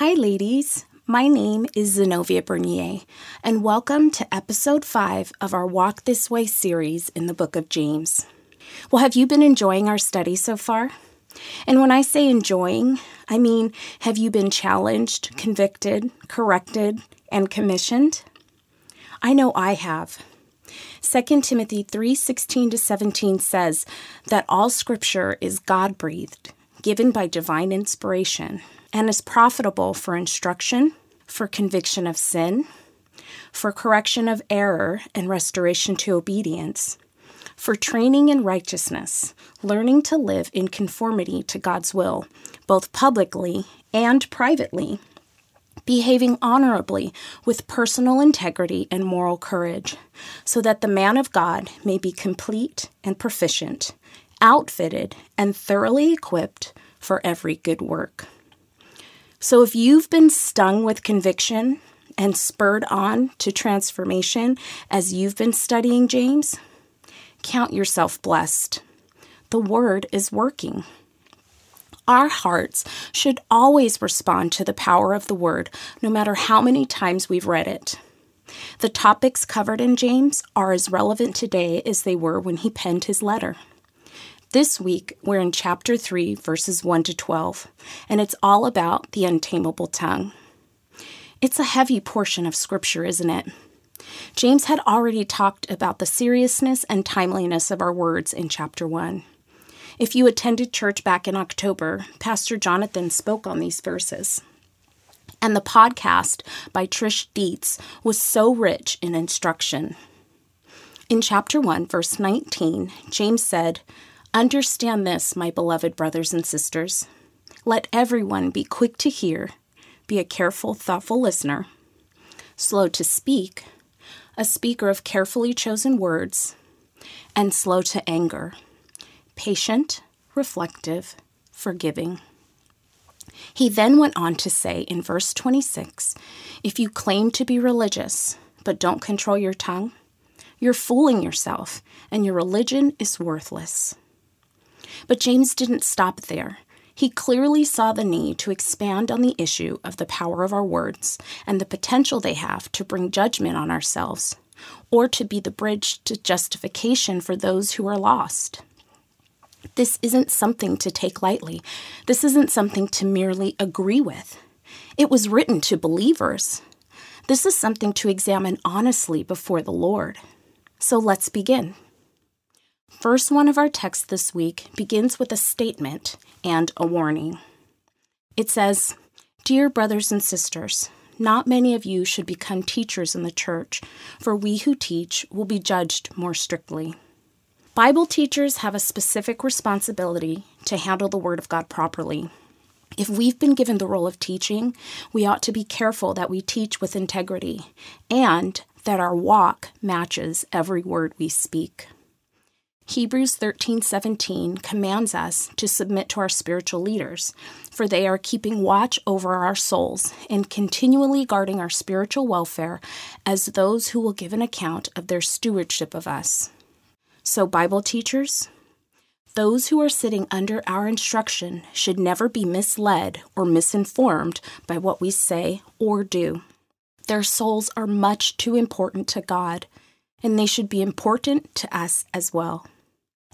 Hi, ladies. My name is Zenovia Bernier, and welcome to episode 5 of our Walk This Way series in the book of James. Well, have you been enjoying our study so far? And when I say enjoying, I mean, have you been challenged, convicted, corrected, and commissioned? I know I have. 2 Timothy 3:16 to 17 says that all scripture is God-breathed, given by divine inspiration, and is profitable for instruction, for conviction of sin, for correction of error and restoration to obedience, for training in righteousness, learning to live in conformity to God's will, both publicly and privately, behaving honorably with personal integrity and moral courage, so that the man of God may be complete and proficient, outfitted and thoroughly equipped for every good work. So if you've been stung with conviction and spurred on to transformation as you've been studying James, count yourself blessed. The word is working. Our hearts should always respond to the power of the word, no matter how many times we've read it. The topics covered in James are as relevant today as they were when he penned his letter. This week, we're in chapter 3, verses 1 to 12, and it's all about the untamable tongue. It's a heavy portion of Scripture, isn't it? James had already talked about the seriousness and timeliness of our words in chapter 1. If you attended church back in October, Pastor Jonathan spoke on these verses. And the podcast by Trish Dietz was so rich in instruction. In chapter 1, verse 19, James said, Understand this, my beloved brothers and sisters. Let everyone be quick to hear, be a careful, thoughtful listener, slow to speak, a speaker of carefully chosen words, and slow to anger, patient, reflective, forgiving. He then went on to say in verse 26 if you claim to be religious but don't control your tongue, you're fooling yourself and your religion is worthless. But James didn't stop there. He clearly saw the need to expand on the issue of the power of our words and the potential they have to bring judgment on ourselves or to be the bridge to justification for those who are lost. This isn't something to take lightly. This isn't something to merely agree with. It was written to believers. This is something to examine honestly before the Lord. So let's begin. First one of our texts this week begins with a statement and a warning. It says, Dear brothers and sisters, not many of you should become teachers in the church, for we who teach will be judged more strictly. Bible teachers have a specific responsibility to handle the Word of God properly. If we've been given the role of teaching, we ought to be careful that we teach with integrity and that our walk matches every word we speak. Hebrews 13:17 commands us to submit to our spiritual leaders, for they are keeping watch over our souls and continually guarding our spiritual welfare as those who will give an account of their stewardship of us. So Bible teachers, those who are sitting under our instruction should never be misled or misinformed by what we say or do. Their souls are much too important to God, and they should be important to us as well.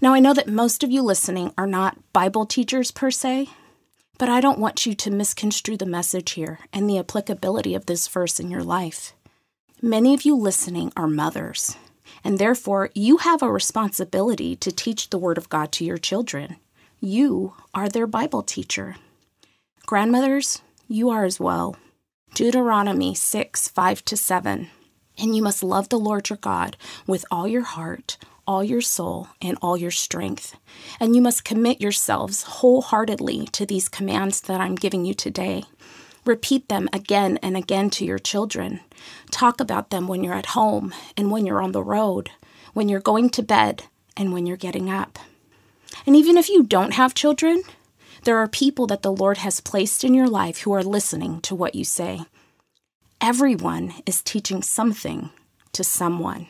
Now, I know that most of you listening are not Bible teachers per se, but I don't want you to misconstrue the message here and the applicability of this verse in your life. Many of you listening are mothers, and therefore you have a responsibility to teach the Word of God to your children. You are their Bible teacher. Grandmothers, you are as well. Deuteronomy 6 5 to 7. And you must love the Lord your God with all your heart, all your soul and all your strength. And you must commit yourselves wholeheartedly to these commands that I'm giving you today. Repeat them again and again to your children. Talk about them when you're at home and when you're on the road, when you're going to bed and when you're getting up. And even if you don't have children, there are people that the Lord has placed in your life who are listening to what you say. Everyone is teaching something to someone.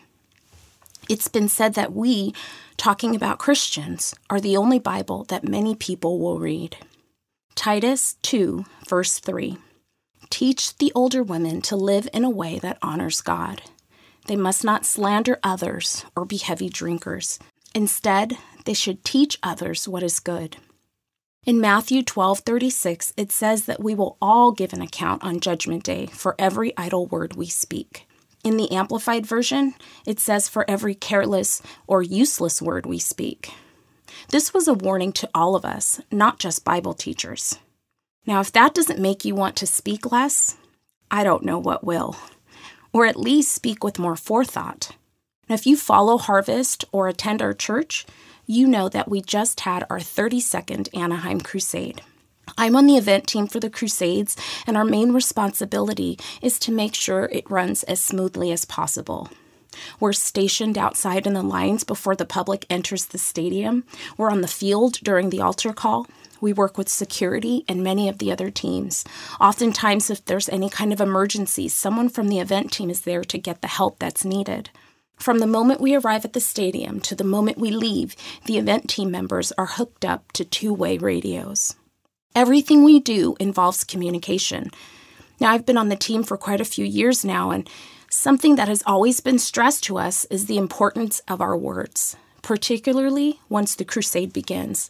It's been said that we, talking about Christians, are the only Bible that many people will read. Titus 2, verse 3. teach the older women to live in a way that honors God. They must not slander others or be heavy drinkers. Instead, they should teach others what is good. In Matthew 12:36, it says that we will all give an account on judgment day for every idle word we speak. In the amplified version, it says for every careless or useless word we speak. This was a warning to all of us, not just Bible teachers. Now, if that doesn't make you want to speak less, I don't know what will. Or at least speak with more forethought. Now, if you follow Harvest or attend our church, you know that we just had our 32nd Anaheim Crusade. I'm on the event team for the Crusades, and our main responsibility is to make sure it runs as smoothly as possible. We're stationed outside in the lines before the public enters the stadium. We're on the field during the altar call. We work with security and many of the other teams. Oftentimes, if there's any kind of emergency, someone from the event team is there to get the help that's needed. From the moment we arrive at the stadium to the moment we leave, the event team members are hooked up to two way radios. Everything we do involves communication. Now, I've been on the team for quite a few years now, and something that has always been stressed to us is the importance of our words, particularly once the crusade begins.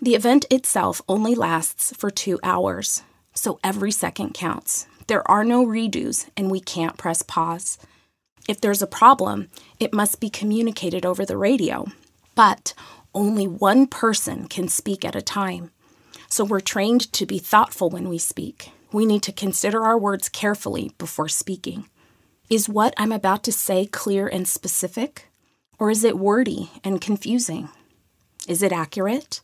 The event itself only lasts for two hours, so every second counts. There are no redos, and we can't press pause. If there's a problem, it must be communicated over the radio. But only one person can speak at a time. So we're trained to be thoughtful when we speak. We need to consider our words carefully before speaking. Is what I'm about to say clear and specific? Or is it wordy and confusing? Is it accurate?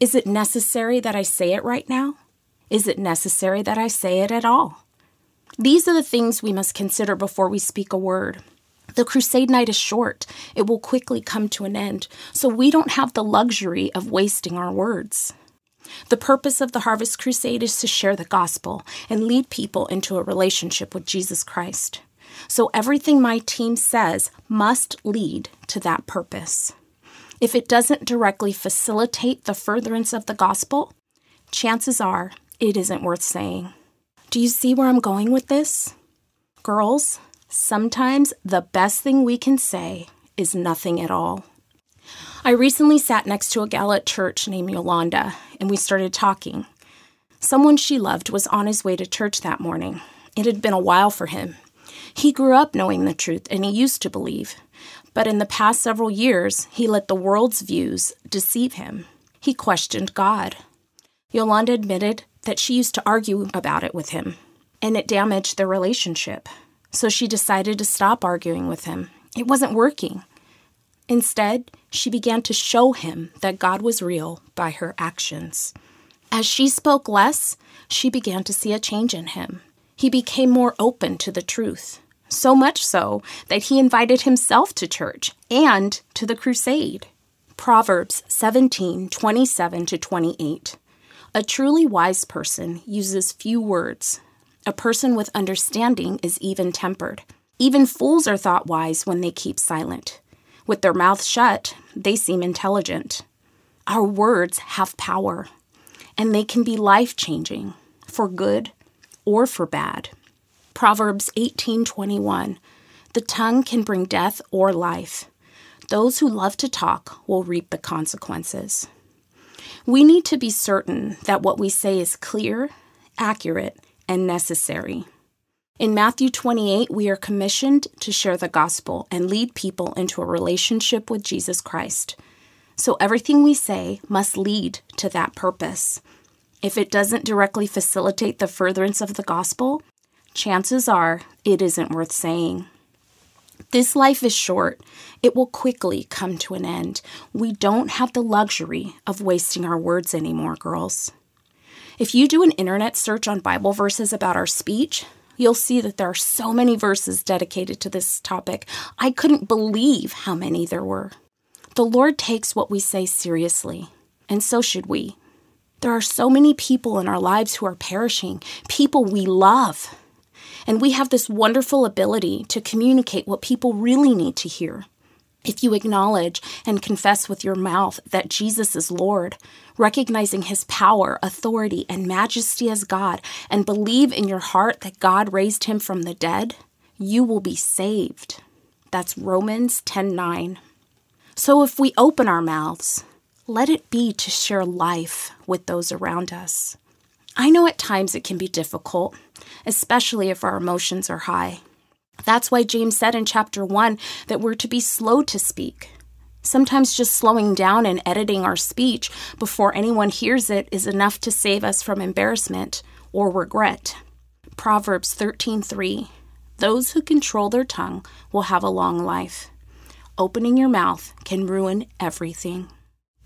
Is it necessary that I say it right now? Is it necessary that I say it at all? These are the things we must consider before we speak a word. The crusade night is short. It will quickly come to an end, so we don't have the luxury of wasting our words. The purpose of the Harvest Crusade is to share the gospel and lead people into a relationship with Jesus Christ. So everything my team says must lead to that purpose. If it doesn't directly facilitate the furtherance of the gospel, chances are it isn't worth saying. Do you see where I'm going with this? Girls, sometimes the best thing we can say is nothing at all. I recently sat next to a gal at church named Yolanda, and we started talking. Someone she loved was on his way to church that morning. It had been a while for him. He grew up knowing the truth, and he used to believe. But in the past several years, he let the world's views deceive him. He questioned God. Yolanda admitted that she used to argue about it with him, and it damaged their relationship. So she decided to stop arguing with him. It wasn't working. Instead, she began to show him that God was real by her actions. As she spoke less, she began to see a change in him. He became more open to the truth, so much so that he invited himself to church and to the crusade. Proverbs 17 27 to 28. A truly wise person uses few words. A person with understanding is even tempered. Even fools are thought wise when they keep silent. With their mouths shut, they seem intelligent. Our words have power, and they can be life changing, for good or for bad. Proverbs 18:21 The tongue can bring death or life. Those who love to talk will reap the consequences. We need to be certain that what we say is clear, accurate, and necessary. In Matthew 28, we are commissioned to share the gospel and lead people into a relationship with Jesus Christ. So everything we say must lead to that purpose. If it doesn't directly facilitate the furtherance of the gospel, chances are it isn't worth saying. This life is short. It will quickly come to an end. We don't have the luxury of wasting our words anymore, girls. If you do an internet search on Bible verses about our speech, you'll see that there are so many verses dedicated to this topic. I couldn't believe how many there were. The Lord takes what we say seriously, and so should we. There are so many people in our lives who are perishing, people we love. And we have this wonderful ability to communicate what people really need to hear. If you acknowledge and confess with your mouth that Jesus is Lord, recognizing his power, authority, and majesty as God, and believe in your heart that God raised him from the dead, you will be saved. That's Romans 10:9. So if we open our mouths, let it be to share life with those around us. I know at times it can be difficult, especially if our emotions are high. That's why James said in chapter 1 that we're to be slow to speak. Sometimes just slowing down and editing our speech before anyone hears it is enough to save us from embarrassment or regret. Proverbs 13:3 Those who control their tongue will have a long life. Opening your mouth can ruin everything.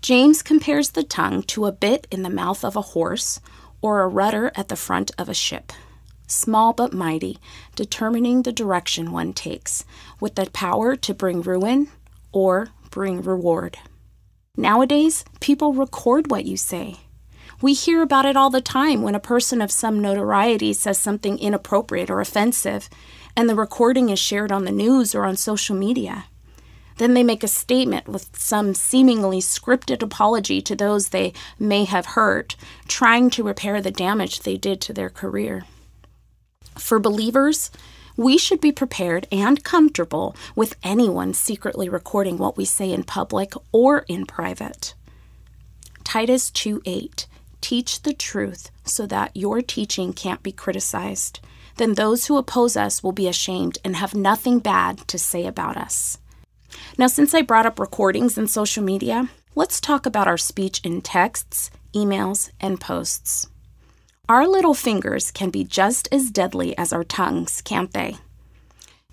James compares the tongue to a bit in the mouth of a horse or a rudder at the front of a ship small but mighty, determining the direction one takes, with the power to bring ruin or bring reward. Nowadays, people record what you say. We hear about it all the time when a person of some notoriety says something inappropriate or offensive, and the recording is shared on the news or on social media. Then they make a statement with some seemingly scripted apology to those they may have hurt, trying to repair the damage they did to their career. For believers, we should be prepared and comfortable with anyone secretly recording what we say in public or in private. Titus 2 8 Teach the truth so that your teaching can't be criticized. Then those who oppose us will be ashamed and have nothing bad to say about us. Now, since I brought up recordings and social media, let's talk about our speech in texts, emails, and posts. Our little fingers can be just as deadly as our tongues, can't they?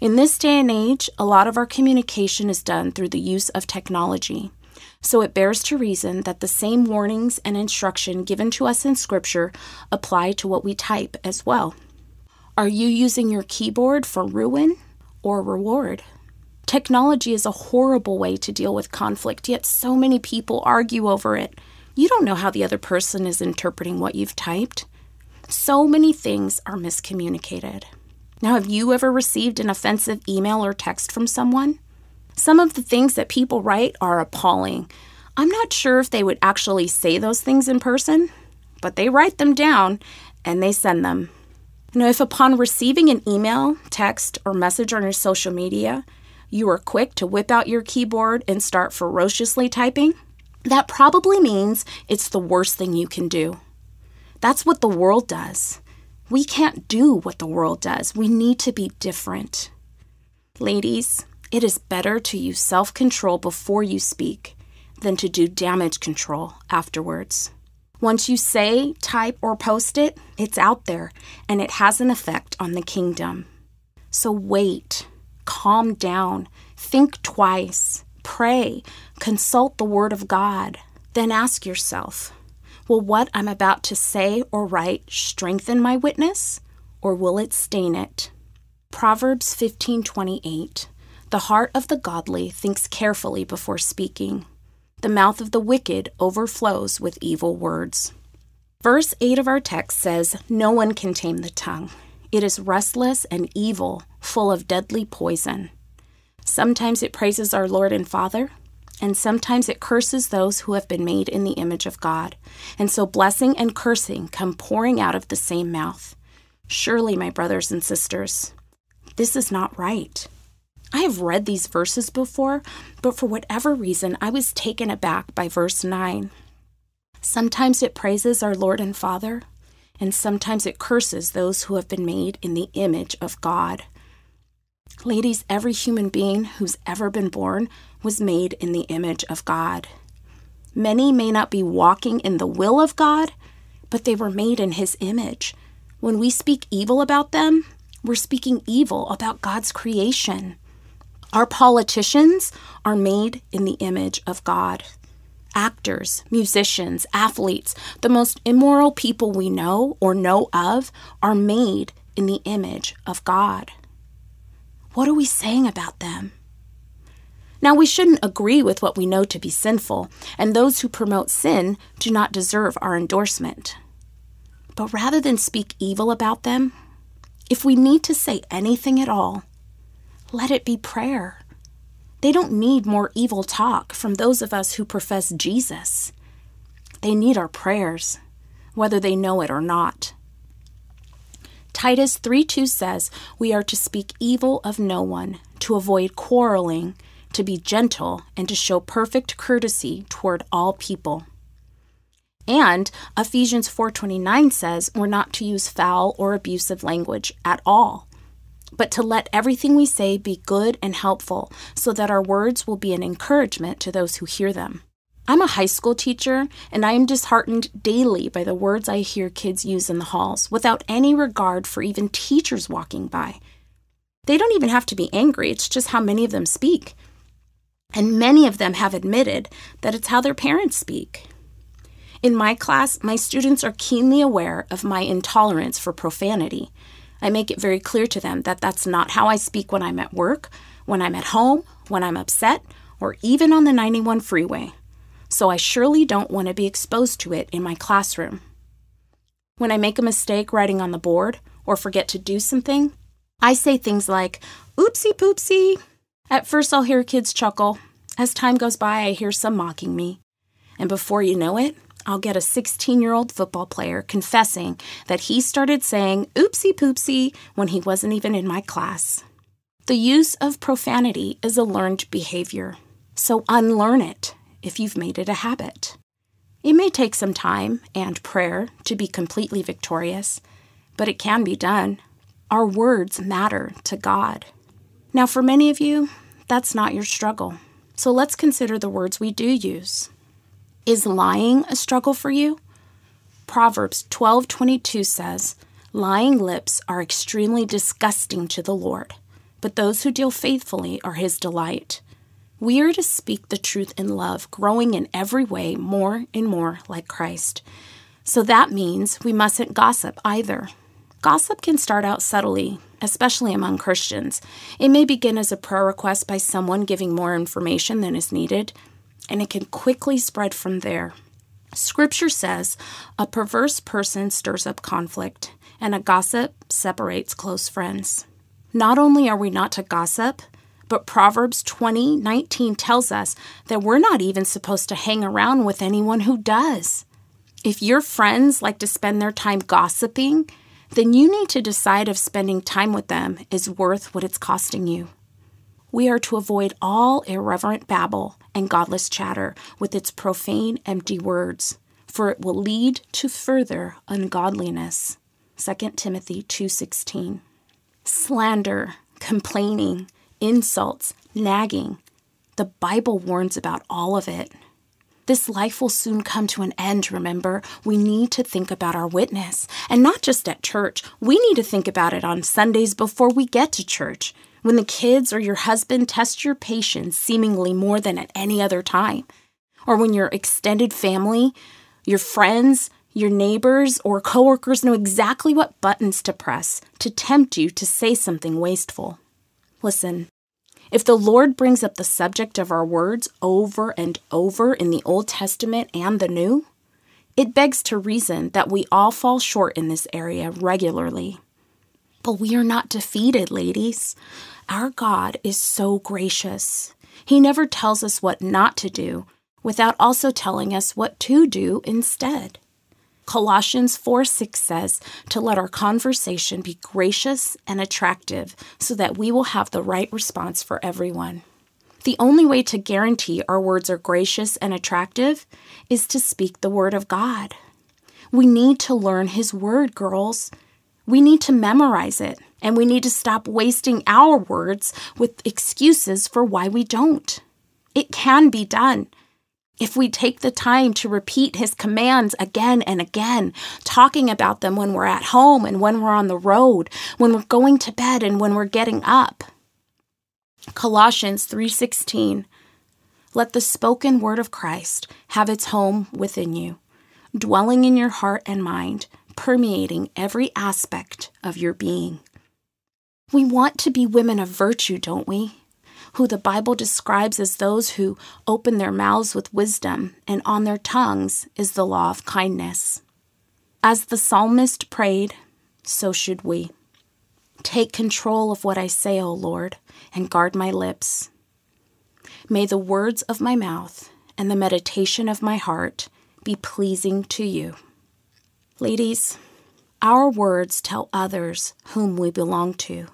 In this day and age, a lot of our communication is done through the use of technology. So it bears to reason that the same warnings and instruction given to us in Scripture apply to what we type as well. Are you using your keyboard for ruin or reward? Technology is a horrible way to deal with conflict, yet so many people argue over it. You don't know how the other person is interpreting what you've typed. So many things are miscommunicated. Now, have you ever received an offensive email or text from someone? Some of the things that people write are appalling. I'm not sure if they would actually say those things in person, but they write them down and they send them. You know, if upon receiving an email, text, or message on your social media, you are quick to whip out your keyboard and start ferociously typing, that probably means it's the worst thing you can do. That's what the world does. We can't do what the world does. We need to be different. Ladies, it is better to use self control before you speak than to do damage control afterwards. Once you say, type, or post it, it's out there and it has an effect on the kingdom. So wait, calm down, think twice, pray, consult the Word of God. Then ask yourself Will what I'm about to say or write strengthen my witness, or will it stain it? Proverbs 15:28 The heart of the godly thinks carefully before speaking. The mouth of the wicked overflows with evil words. Verse 8 of our text says, No one can tame the tongue. It is restless and evil, full of deadly poison. Sometimes it praises our Lord and Father, and sometimes it curses those who have been made in the image of God. And so blessing and cursing come pouring out of the same mouth. Surely, my brothers and sisters, this is not right. I have read these verses before, but for whatever reason, I was taken aback by verse 9. Sometimes it praises our Lord and Father, and sometimes it curses those who have been made in the image of God. Ladies, every human being who's ever been born was made in the image of God. Many may not be walking in the will of God, but they were made in His image. When we speak evil about them, we're speaking evil about God's creation. Our politicians are made in the image of God. Actors, musicians, athletes, the most immoral people we know or know of are made in the image of God. What are we saying about them? Now, we shouldn't agree with what we know to be sinful, and those who promote sin do not deserve our endorsement. But rather than speak evil about them, if we need to say anything at all, let it be prayer. They don't need more evil talk from those of us who profess Jesus. They need our prayers, whether they know it or not. Titus 3 2 says, We are to speak evil of no one, to avoid quarreling, to be gentle, and to show perfect courtesy toward all people. And Ephesians 4:29 says we're not to use foul or abusive language at all, but to let everything we say be good and helpful so that our words will be an encouragement to those who hear them. I'm a high school teacher, and I am disheartened daily by the words I hear kids use in the halls without any regard for even teachers walking by. They don't even have to be angry, it's just how many of them speak. And many of them have admitted that it's how their parents speak. In my class, my students are keenly aware of my intolerance for profanity. I make it very clear to them that that's not how I speak when I'm at work, when I'm at home, when I'm upset, or even on the 91 freeway so I surely don't want to be exposed to it in my classroom. When I make a mistake writing on the board or forget to do something, I say things like, oopsie poopsie. At first, I'll hear kids chuckle. As time goes by, I hear some mocking me. And before you know it, I'll get a 16 year old football player confessing that he started saying oopsie poopsie when he wasn't even in my class. The use of profanity is a learned behavior, so unlearn it if you've made it a habit. It may take some time and prayer to be completely victorious, but it can be done. Our words matter to God. Now, for many of you, that's not your struggle. So let's consider the words we do use. Is lying a struggle for you? Proverbs 12:22 says, "Lying lips are extremely disgusting to the Lord, but those who deal faithfully are his delight." We are to speak the truth in love, growing in every way more and more like Christ. So that means we mustn't gossip either. Gossip can start out subtly, especially among Christians. It may begin as a prayer request by someone giving more information than is needed, and it can quickly spread from there. Scripture says a perverse person stirs up conflict, and a gossip separates close friends. Not only are we not to gossip, but Proverbs 20 19 tells us that we're not even supposed to hang around with anyone who does. If your friends like to spend their time gossiping, then you need to decide if spending time with them is worth what it's costing you. We are to avoid all irreverent babble and godless chatter with its profane, empty words, for it will lead to further ungodliness. 2 Timothy 2:16. Slander, complaining, insults, nagging. The Bible warns about all of it. This life will soon come to an end, remember? We need to think about our witness. And not just at church, we need to think about it on Sundays before we get to church, when the kids or your husband test your patience seemingly more than at any other time, or when your extended family, your friends, your neighbors, or coworkers know exactly what buttons to press to tempt you to say something wasteful. Listen, if the Lord brings up the subject of our words over and over in the Old Testament and the New, it begs to reason that we all fall short in this area regularly. But we are not defeated, ladies. Our God is so gracious. He never tells us what not to do without also telling us what to do instead. Colossians 4 6 says to let our conversation be gracious and attractive so that we will have the right response for everyone. The only way to guarantee our words are gracious and attractive is to speak the Word of God. We need to learn His Word, girls. We need to memorize it, and we need to stop wasting our words with excuses for why we don't. It can be done. If we take the time to repeat his commands again and again, talking about them when we're at home and when we're on the road, when we're going to bed and when we're getting up. Colossians 3:16 Let the spoken word of Christ have its home within you, dwelling in your heart and mind, permeating every aspect of your being. We want to be women of virtue, don't we? who the Bible describes as those who open their mouths with wisdom, and on their tongues is the law of kindness. As the psalmist prayed, so should we. Take control of what I say, O Lord, and guard my lips. May the words of my mouth and the meditation of my heart be pleasing to you. Ladies, our words tell others whom we belong to.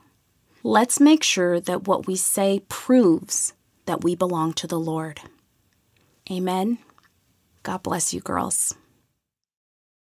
Let's make sure that what we say proves that we belong to the Lord. Amen. God bless you, girls.